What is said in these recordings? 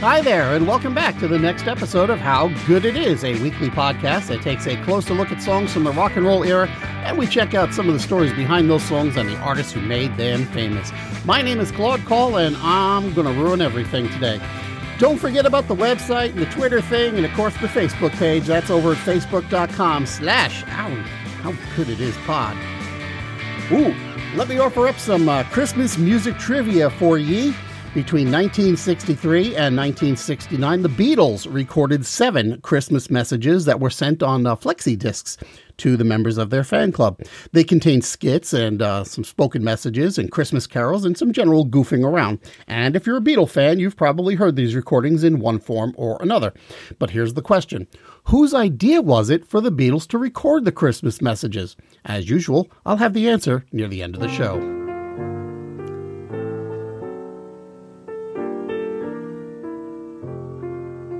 Hi there, and welcome back to the next episode of How Good It Is, a weekly podcast that takes a closer look at songs from the rock and roll era, and we check out some of the stories behind those songs and the artists who made them famous. My name is Claude Call, and I'm going to ruin everything today. Don't forget about the website and the Twitter thing, and of course the Facebook page. That's over at facebook.com slash how good it is pod. Ooh, let me offer up some uh, Christmas music trivia for ye. Between 1963 and 1969, the Beatles recorded seven Christmas messages that were sent on uh, flexi discs to the members of their fan club. They contained skits and uh, some spoken messages and Christmas carols and some general goofing around. And if you're a Beatle fan, you've probably heard these recordings in one form or another. But here's the question Whose idea was it for the Beatles to record the Christmas messages? As usual, I'll have the answer near the end of the show.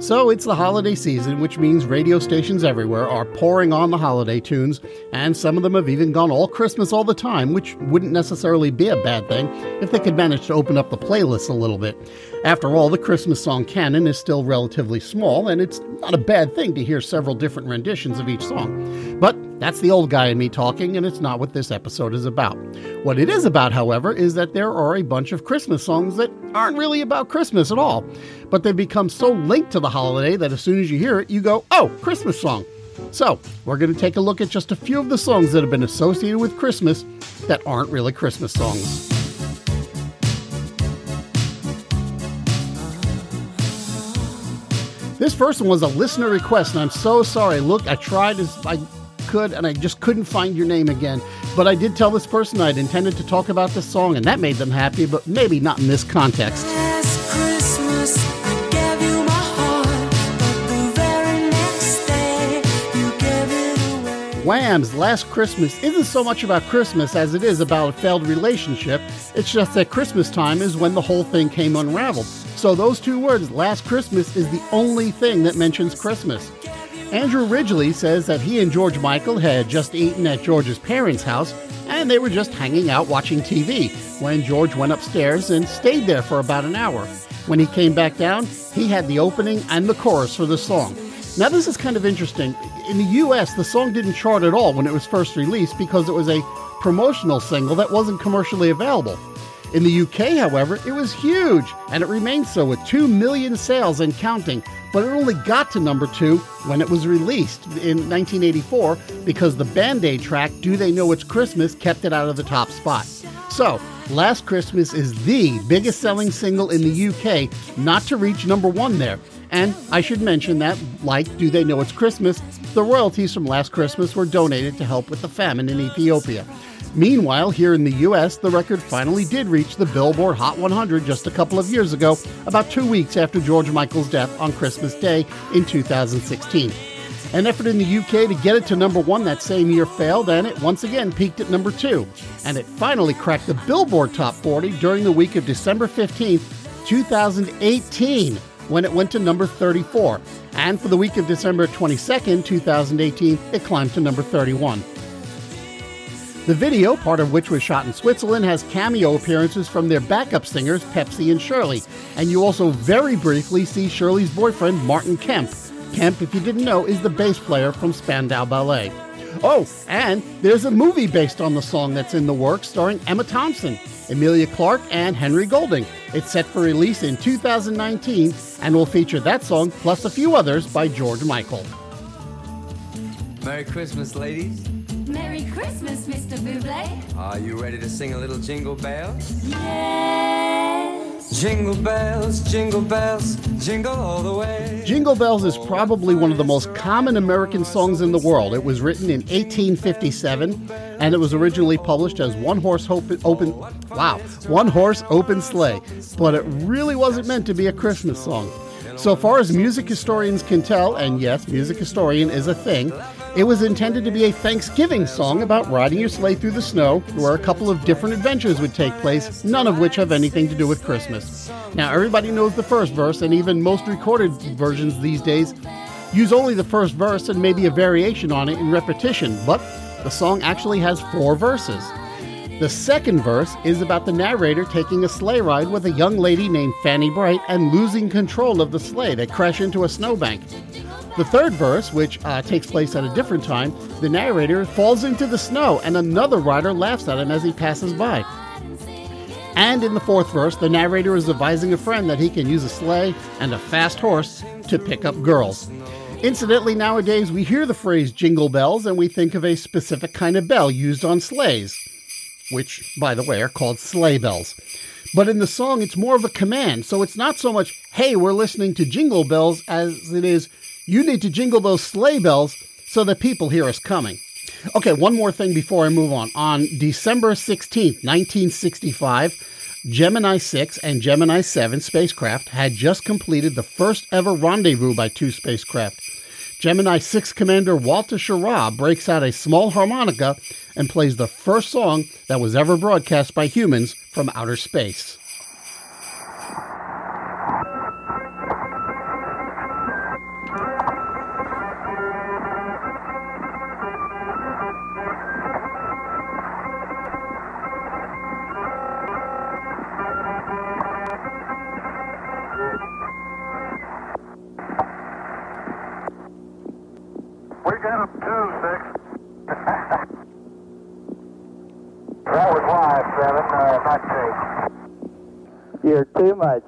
So it's the holiday season, which means radio stations everywhere are pouring on the holiday tunes, and some of them have even gone all Christmas all the time, which wouldn't necessarily be a bad thing if they could manage to open up the playlist a little bit. After all, the Christmas song canon is still relatively small, and it's not a bad thing to hear several different renditions of each song. But that's the old guy in me talking, and it's not what this episode is about. What it is about, however, is that there are a bunch of Christmas songs that aren't really about Christmas at all, but they've become so linked to the holiday that as soon as you hear it, you go, oh, Christmas song. So, we're going to take a look at just a few of the songs that have been associated with Christmas that aren't really Christmas songs. This first one was a listener request, and I'm so sorry. Look, I tried I could, and I just couldn't find your name again. But I did tell this person I'd intended to talk about this song, and that made them happy, but maybe not in this context. Wham's Last Christmas isn't so much about Christmas as it is about a failed relationship. It's just that Christmas time is when the whole thing came unraveled. So those two words, Last Christmas, is the only thing that mentions Christmas. Andrew Ridgeley says that he and George Michael had just eaten at George's parents' house and they were just hanging out watching TV when George went upstairs and stayed there for about an hour. When he came back down, he had the opening and the chorus for the song. Now, this is kind of interesting. In the US, the song didn't chart at all when it was first released because it was a promotional single that wasn't commercially available. In the UK, however, it was huge, and it remained so with 2 million sales and counting, but it only got to number two when it was released in 1984 because the Band Aid track, Do They Know It's Christmas, kept it out of the top spot. So, Last Christmas is the biggest selling single in the UK not to reach number one there. And I should mention that, like Do They Know It's Christmas, the royalties from Last Christmas were donated to help with the famine in Ethiopia. Meanwhile, here in the US, the record finally did reach the Billboard Hot 100 just a couple of years ago, about two weeks after George Michael's death on Christmas Day in 2016. An effort in the UK to get it to number one that same year failed, and it once again peaked at number two. And it finally cracked the Billboard Top 40 during the week of December 15th, 2018, when it went to number 34. And for the week of December 22nd, 2018, it climbed to number 31. The video, part of which was shot in Switzerland, has cameo appearances from their backup singers, Pepsi and Shirley. And you also very briefly see Shirley's boyfriend, Martin Kemp. Kemp, if you didn't know, is the bass player from Spandau Ballet. Oh, and there's a movie based on the song that's in the works starring Emma Thompson, Emilia Clarke, and Henry Golding. It's set for release in 2019 and will feature that song plus a few others by George Michael. Merry Christmas, ladies. Merry Christmas, Mr. Bublé. Are you ready to sing a little jingle bells? Yes. Jingle bells, jingle bells, jingle all the way. Jingle Bells is probably one of the most common American songs in the world. It was written in 1857 and it was originally published as One Horse Open, open wow, One Horse Open Sleigh, but it really wasn't meant to be a Christmas song. So far as music historians can tell, and yes, music historian is a thing, it was intended to be a Thanksgiving song about riding your sleigh through the snow, where a couple of different adventures would take place, none of which have anything to do with Christmas. Now, everybody knows the first verse, and even most recorded versions these days use only the first verse and maybe a variation on it in repetition, but the song actually has four verses. The second verse is about the narrator taking a sleigh ride with a young lady named Fanny Bright and losing control of the sleigh. They crash into a snowbank. The third verse, which uh, takes place at a different time, the narrator falls into the snow and another rider laughs at him as he passes by. And in the fourth verse, the narrator is advising a friend that he can use a sleigh and a fast horse to pick up girls. Incidentally, nowadays we hear the phrase jingle bells and we think of a specific kind of bell used on sleighs which, by the way, are called sleigh bells. But in the song, it's more of a command, so it's not so much, hey, we're listening to jingle bells, as it is, you need to jingle those sleigh bells so that people hear us coming. Okay, one more thing before I move on. On December 16th, 1965, Gemini 6 and Gemini 7 spacecraft had just completed the first ever rendezvous by two spacecraft. Gemini 6 Commander Walter Schirra breaks out a small harmonica and plays the first song that was ever broadcast by humans from outer space.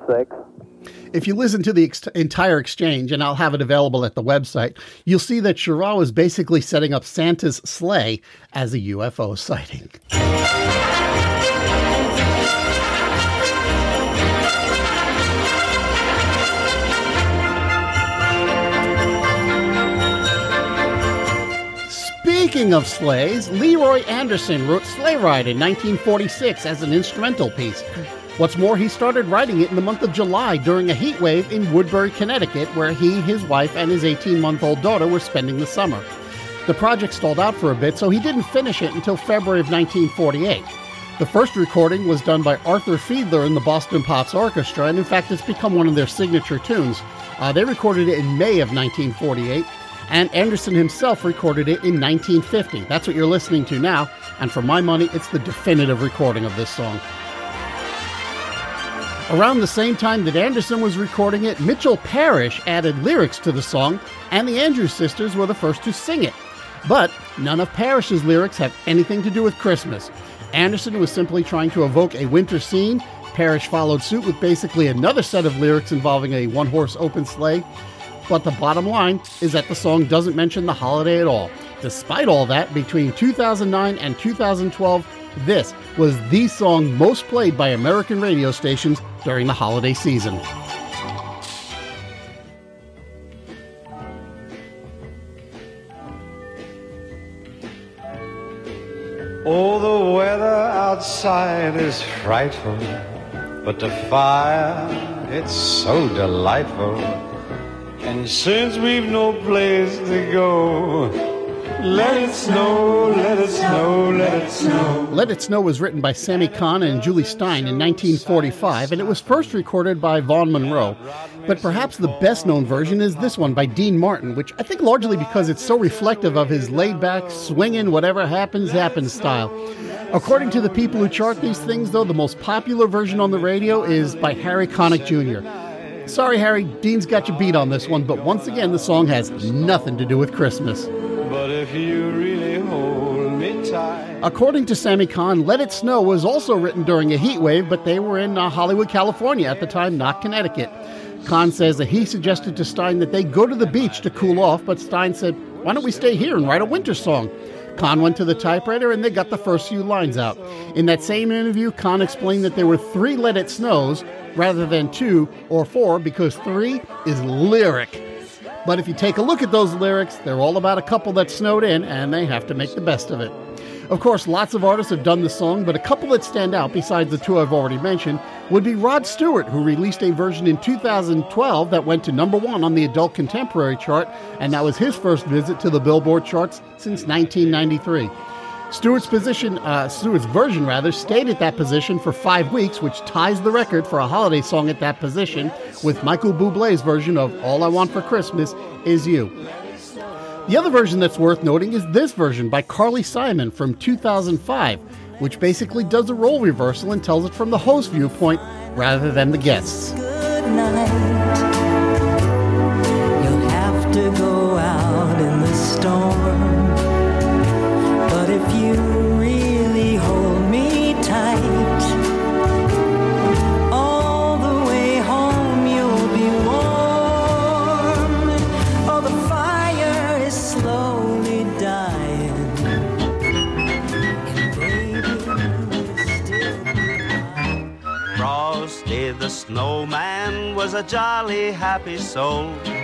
Six. If you listen to the ex- entire exchange, and I'll have it available at the website, you'll see that Schirra was basically setting up Santa's sleigh as a UFO sighting. Speaking of sleighs, Leroy Anderson wrote Sleigh Ride in 1946 as an instrumental piece. What's more, he started writing it in the month of July during a heat wave in Woodbury, Connecticut, where he, his wife, and his 18 month old daughter were spending the summer. The project stalled out for a bit, so he didn't finish it until February of 1948. The first recording was done by Arthur Fiedler and the Boston Pops Orchestra, and in fact, it's become one of their signature tunes. Uh, they recorded it in May of 1948, and Anderson himself recorded it in 1950. That's what you're listening to now, and for my money, it's the definitive recording of this song. Around the same time that Anderson was recording it, Mitchell Parish added lyrics to the song, and the Andrews sisters were the first to sing it. But none of Parish's lyrics have anything to do with Christmas. Anderson was simply trying to evoke a winter scene. Parish followed suit with basically another set of lyrics involving a one horse open sleigh. But the bottom line is that the song doesn't mention the holiday at all. Despite all that, between 2009 and 2012, this was the song most played by American radio stations during the holiday season. Oh, the weather outside is frightful, but the fire, it's so delightful. And since we've no place to go, let it snow, let it snow, let it snow. Let It Snow was written by Sammy Cahn and Jule Styne in 1945, and it was first recorded by Vaughn Monroe. But perhaps the best known version is this one by Dean Martin, which I think largely because it's so reflective of his laid back, swinging, whatever happens, happens style. According to the people who chart these things, though, the most popular version on the radio is by Harry Connick Jr. Sorry, Harry, Dean's got you beat on this one, but once again, the song has nothing to do with Christmas. If you really hold me tight, According to Sammy Cahn, Let It Snow was also written during a heat wave, but they were in uh, Hollywood, California at the time, not Connecticut. Cahn says that he suggested to Styne that they go to the beach to cool off, but Styne said, Why don't we stay here and write a winter song? Cahn went to the typewriter and they got the first few lines out. In that same interview, Cahn explained that there were three Let It Snows rather than two or four because three is lyric. But if you take a look at those lyrics, they're all about a couple that snowed in and they have to make the best of it. Of course, lots of artists have done the song, but a couple that stand out, besides the two I've already mentioned, would be Rod Stewart, who released a version in 2012 that went to number one on the adult contemporary chart, and that was his first visit to the Billboard charts since 1993. Stewart's position, uh, Stewart's version rather, stayed at that position for five weeks, which ties the record for a holiday song at that position, with Michael Bublé's version of "All I Want for Christmas Is You." The other version that's worth noting is this version by Carly Simon from 2005, which basically does a role reversal and tells it from the host viewpoint rather than the guests. Jolly happy soul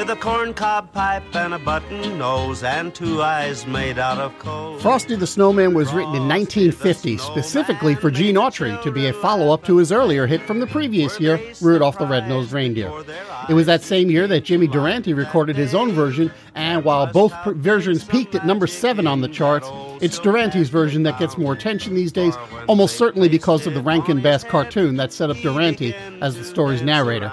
with a corncob pipe and a button nose and two eyes made out of coal. Frosty the Snowman was written in 1950 specifically for Gene Autry to be a follow up to his earlier hit from the previous year, Rudolph the Red-Nosed Reindeer. It was that same year that Jimmy Durante recorded his own version, and while both versions peaked at number 7 on the charts, it's Durante's version that gets more attention these days, almost certainly because of the Rankin Bass cartoon that set up Durante as the story's narrator.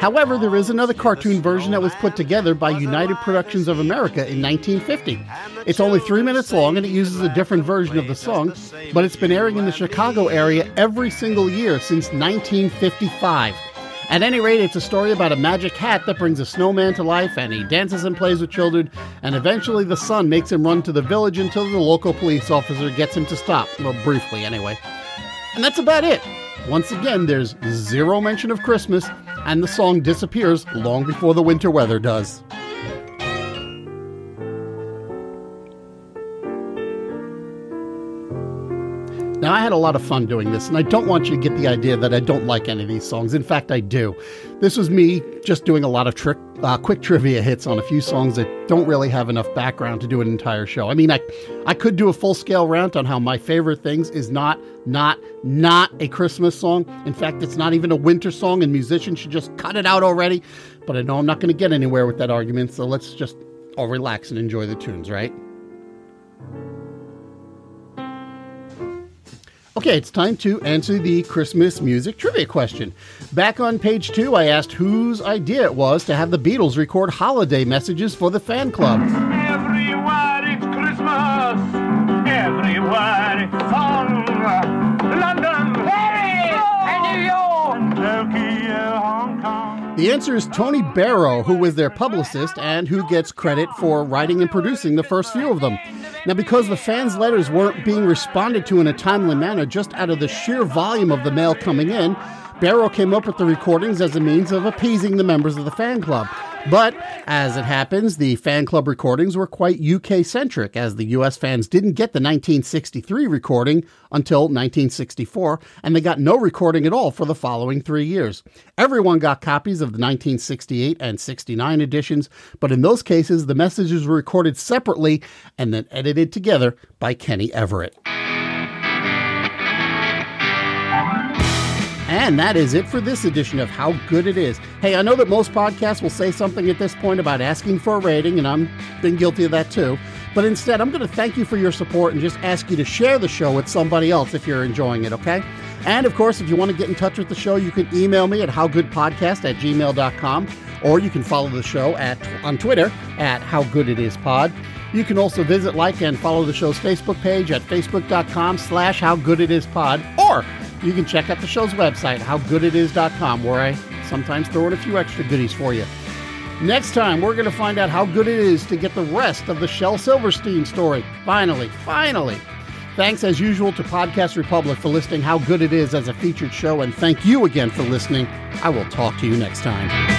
However, there is another cartoon version that was put together by United Productions of America in 1950. It's only three minutes long and it uses a different version of the song, but it's been airing in the Chicago area every single year since 1955. At any rate, it's a story about a magic hat that brings a snowman to life, and he dances and plays with children, and eventually the sun makes him run to the village until the local police officer gets him to stop. Well, briefly, anyway. And that's about it. Once again, there's zero mention of Christmas, and the song disappears long before the winter weather does. Now, I had a lot of fun doing this, and I don't want you to get the idea that I don't like any of these songs. In fact, I do. This was me just doing a lot of uh, quick trivia hits on a few songs that don't really have enough background to do an entire show. I mean, I, I could do a full scale rant on how my favorite things is not, not, not a Christmas song. In fact, it's not even a winter song, and musicians should just cut it out already. But I know I'm not going to get anywhere with that argument, so let's just all relax and enjoy the tunes, right? Okay, it's time to answer the Christmas music trivia question. Back on page two, I asked whose idea it was to have the Beatles record holiday messages for the fan club. Everywhere it's Christmas. Everywhere it's song. London, Paris, and New York, Tokyo, Hong Kong. The answer is Tony Barrow, who was their publicist and who gets credit for writing and producing the first few of them. Now, because the fans' letters weren't being responded to in a timely manner just out of the sheer volume of the mail coming in, Barrow came up with the recordings as a means of appeasing the members of the fan club. But, as it happens, the fan club recordings were quite UK centric, as the US fans didn't get the 1963 recording until 1964, and they got no recording at all for the following three years. Everyone got copies of the 1968 and 69 editions, but in those cases, the messages were recorded separately and then edited together by Kenny Everett. And that is it for this edition of How Good It Is. Hey, I know that most podcasts will say something at this point about asking for a rating, and I'm been guilty of that too. But instead, I'm going to thank you for your support and just ask you to share the show with somebody else if you're enjoying it, okay? And of course, if you want to get in touch with the show, you can email me at howgoodpodcast at gmail.com, or you can follow the show at on Twitter at howgooditispod. You can also visit, like, and follow the show's Facebook page at facebook.com slash howgooditispod, or you can check out the show's website, howgooditis.com, where I sometimes throw in a few extra goodies for you. Next time, we're going to find out how good it is to get the rest of the Shel Silverstein story. Finally, finally. Thanks as usual to Podcast Republic for listing how good it is as a featured show, and thank you again for listening. I will talk to you next time.